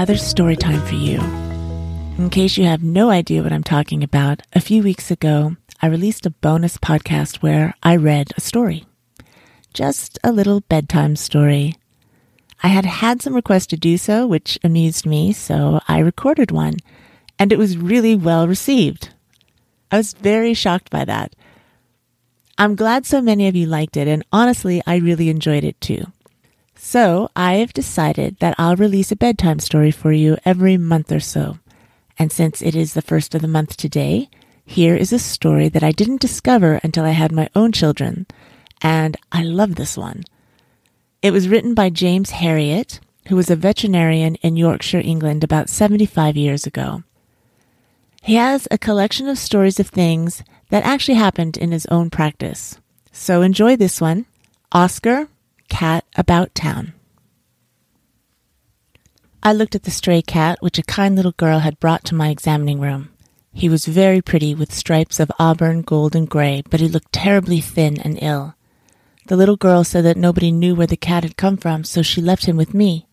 another story time for you. In case you have no idea what I'm talking about, a few weeks ago, I released a bonus podcast where I read a story. Just a little bedtime story. I had had some requests to do so, which amused me, so I recorded one, and it was really well received. I was very shocked by that. I'm glad so many of you liked it, and honestly, I really enjoyed it too. So, I've decided that I'll release a bedtime story for you every month or so. And since it is the first of the month today, here is a story that I didn't discover until I had my own children, and I love this one. It was written by James Herriot, who was a veterinarian in Yorkshire, England about 75 years ago. He has a collection of stories of things that actually happened in his own practice. So enjoy this one Oscar, Cat About Town. I looked at the stray cat which a kind little girl had brought to my examining room. He was very pretty with stripes of auburn, gold, and gray, but he looked terribly thin and ill. The little girl said that nobody knew where the cat had come from, so she left him with me.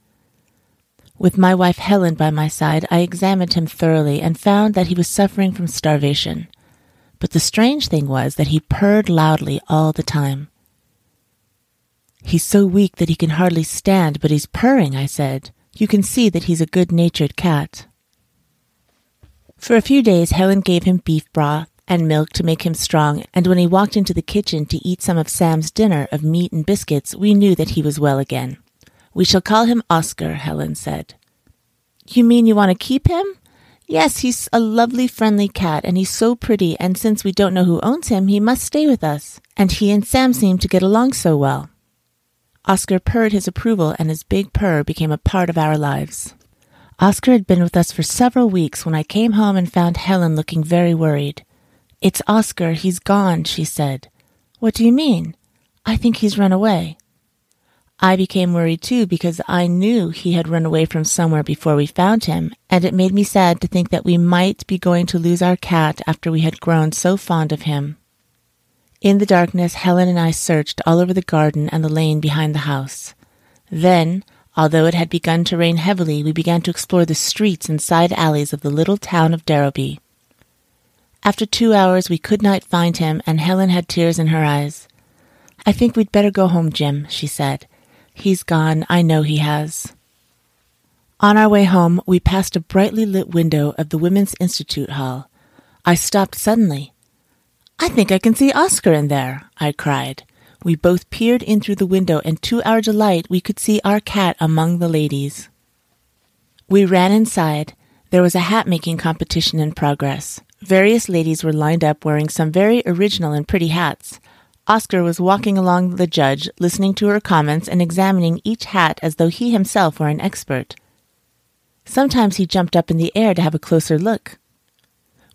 With my wife Helen by my side, I examined him thoroughly and found that he was suffering from starvation. But the strange thing was that he purred loudly all the time. He's so weak that he can hardly stand, but he's purring, I said. You can see that he's a good natured cat. For a few days, Helen gave him beef broth and milk to make him strong, and when he walked into the kitchen to eat some of Sam's dinner of meat and biscuits, we knew that he was well again. We shall call him Oscar, Helen said. You mean you want to keep him? Yes, he's a lovely, friendly cat, and he's so pretty, and since we don't know who owns him, he must stay with us. And he and Sam seem to get along so well. Oscar purred his approval, and his big purr became a part of our lives. Oscar had been with us for several weeks when I came home and found Helen looking very worried. It's Oscar, he's gone, she said. What do you mean? I think he's run away. I became worried too because I knew he had run away from somewhere before we found him, and it made me sad to think that we might be going to lose our cat after we had grown so fond of him. In the darkness, Helen and I searched all over the garden and the lane behind the house. Then, although it had begun to rain heavily, we began to explore the streets and side alleys of the little town of Darrowby. After two hours, we could not find him, and Helen had tears in her eyes. I think we'd better go home, Jim, she said. He's gone. I know he has. On our way home, we passed a brightly lit window of the Women's Institute Hall. I stopped suddenly. I think I can see Oscar in there, I cried. We both peered in through the window, and to our delight, we could see our cat among the ladies. We ran inside. There was a hat making competition in progress. Various ladies were lined up wearing some very original and pretty hats. Oscar was walking along the judge, listening to her comments and examining each hat as though he himself were an expert. Sometimes he jumped up in the air to have a closer look.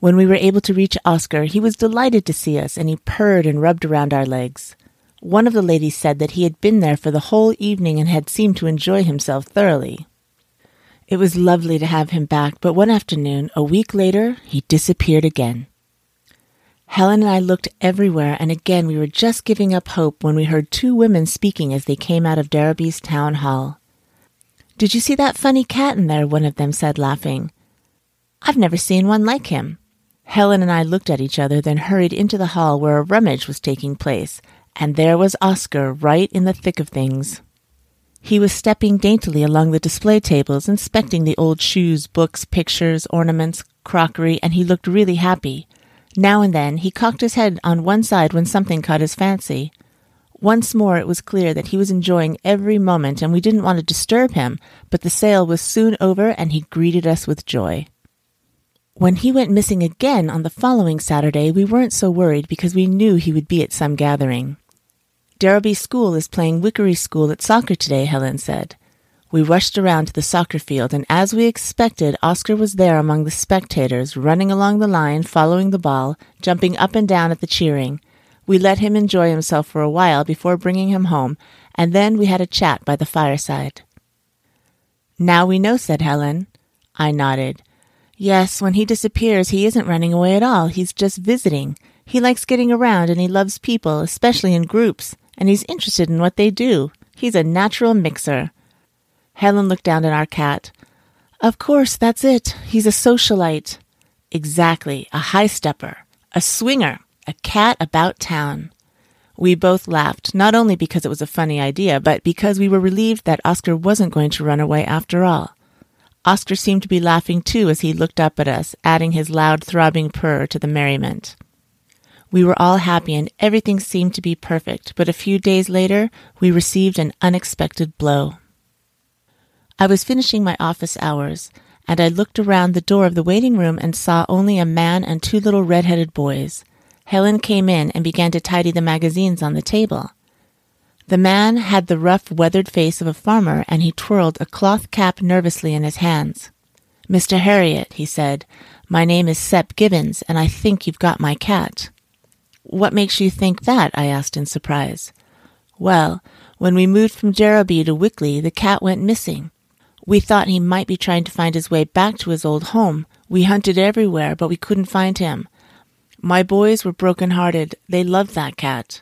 When we were able to reach Oscar, he was delighted to see us and he purred and rubbed around our legs. One of the ladies said that he had been there for the whole evening and had seemed to enjoy himself thoroughly. It was lovely to have him back, but one afternoon, a week later, he disappeared again. Helen and I looked everywhere, and again we were just giving up hope when we heard two women speaking as they came out of Darrowby's town hall. Did you see that funny cat in there? One of them said, laughing. I've never seen one like him. Helen and I looked at each other, then hurried into the hall where a rummage was taking place, and there was Oscar right in the thick of things. He was stepping daintily along the display tables, inspecting the old shoes, books, pictures, ornaments, crockery, and he looked really happy. Now and then he cocked his head on one side when something caught his fancy. Once more it was clear that he was enjoying every moment and we didn't want to disturb him, but the sale was soon over and he greeted us with joy. When he went missing again on the following Saturday, we weren't so worried because we knew he would be at some gathering. Darrowby School is playing Wickley School at soccer today, Helen said. We rushed around to the soccer field, and as we expected, Oscar was there among the spectators, running along the line, following the ball, jumping up and down at the cheering. We let him enjoy himself for a while before bringing him home, and then we had a chat by the fireside. Now we know, said Helen. I nodded. Yes, when he disappears, he isn't running away at all. He's just visiting. He likes getting around and he loves people, especially in groups, and he's interested in what they do. He's a natural mixer. Helen looked down at our cat. Of course, that's it. He's a socialite. Exactly, a high stepper, a swinger, a cat about town. We both laughed, not only because it was a funny idea, but because we were relieved that Oscar wasn't going to run away after all. Oscar seemed to be laughing too as he looked up at us, adding his loud throbbing purr to the merriment. We were all happy and everything seemed to be perfect, but a few days later we received an unexpected blow. I was finishing my office hours, and I looked around the door of the waiting room and saw only a man and two little red-headed boys. Helen came in and began to tidy the magazines on the table. The man had the rough, weathered face of a farmer, and he twirled a cloth cap nervously in his hands. Mr. Herriot, he said, my name is Sep Gibbons, and I think you've got my cat. What makes you think that? I asked in surprise. Well, when we moved from Darrowby to Wickley, the cat went missing. We thought he might be trying to find his way back to his old home. We hunted everywhere, but we couldn't find him. My boys were broken hearted. They loved that cat.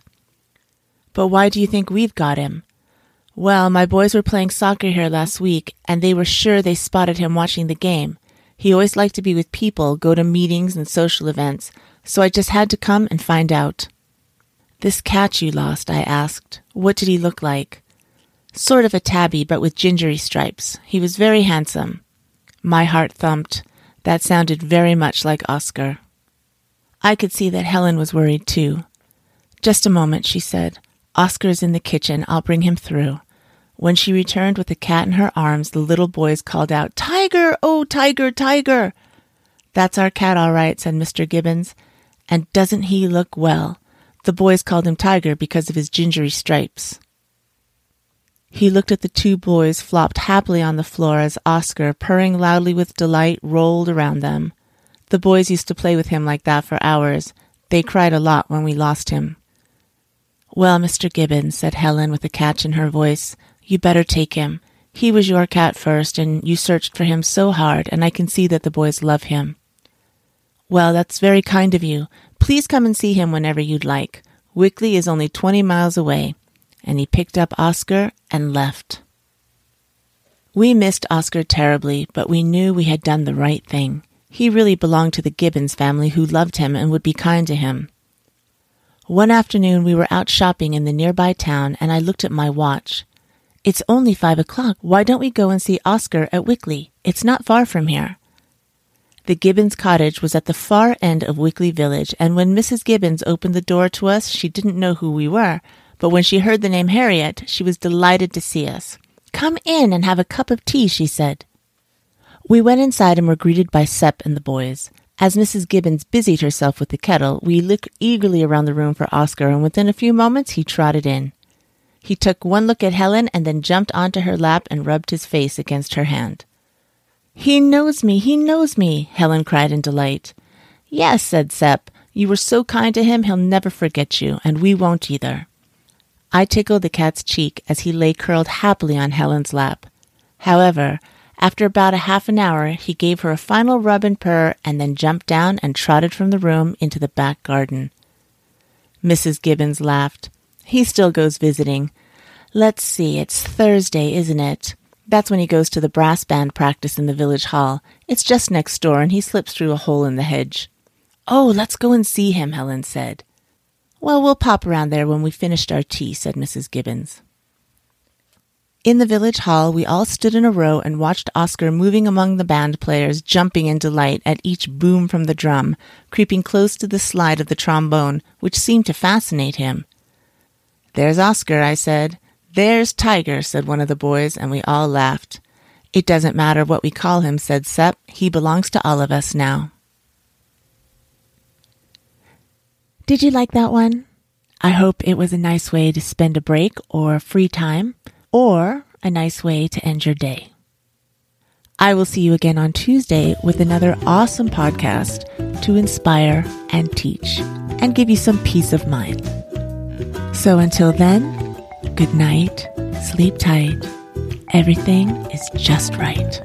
But why do you think we've got him? Well, my boys were playing soccer here last week, and they were sure they spotted him watching the game. He always liked to be with people, go to meetings and social events, so I just had to come and find out. This cat you lost, I asked. What did he look like? Sort of a tabby, but with gingery stripes. He was very handsome. My heart thumped. That sounded very much like Oscar. I could see that Helen was worried too. Just a moment, she said. Oscar's in the kitchen. I'll bring him through. When she returned with the cat in her arms, the little boys called out, Tiger! Oh, Tiger, Tiger! That's our cat, all right, said Mr. Gibbons. And doesn't he look well? The boys called him Tiger because of his gingery stripes. He looked at the two boys flopped happily on the floor as Oscar, purring loudly with delight, rolled around them. The boys used to play with him like that for hours. They cried a lot when we lost him. Well, Mr. Gibbons, said Helen with a catch in her voice, you better take him. He was your cat first, and you searched for him so hard, and I can see that the boys love him. Well, that's very kind of you. Please come and see him whenever you'd like. Wickley is only twenty miles away. And he picked up Oscar and left. We missed Oscar terribly, but we knew we had done the right thing. He really belonged to the Gibbons family who loved him and would be kind to him. One afternoon we were out shopping in the nearby town and I looked at my watch. It's only five o'clock. Why don't we go and see Oscar at Wickley? It's not far from here. The Gibbons cottage was at the far end of Wickley village, and when Mrs. Gibbons opened the door to us, she didn't know who we were, but when she heard the name Herriot, she was delighted to see us. Come in and have a cup of tea, she said. We went inside and were greeted by Sep and the boys. As Mrs. Gibbons busied herself with the kettle, we looked eagerly around the room for Oscar, and within a few moments he trotted in. He took one look at Helen and then jumped onto her lap and rubbed his face against her hand. He knows me, he knows me, Helen cried in delight. Yes, said Sep. You were so kind to him, he'll never forget you, and we won't either. I tickled the cat's cheek as he lay curled happily on Helen's lap. However, after about a half an hour, he gave her a final rub and purr and then jumped down and trotted from the room into the back garden. Mrs. Gibbons laughed. He still goes visiting. Let's see, it's Thursday, isn't it? That's when he goes to the brass band practice in the village hall. It's just next door, and he slips through a hole in the hedge. Oh, let's go and see him, Helen said. Well, we'll pop around there when we've finished our tea, said Mrs. Gibbons. In the village hall, we all stood in a row and watched Oscar moving among the band players, jumping in delight at each boom from the drum, creeping close to the slide of the trombone, which seemed to fascinate him. There's Oscar, I said. There's Tiger, said one of the boys, and we all laughed. It doesn't matter what we call him, said Sep. He belongs to all of us now. Did you like that one? I hope it was a nice way to spend a break or free time or a nice way to end your day. I will see you again on Tuesday with another awesome podcast to inspire and teach and give you some peace of mind. So until then, good night, sleep tight. Everything is just right.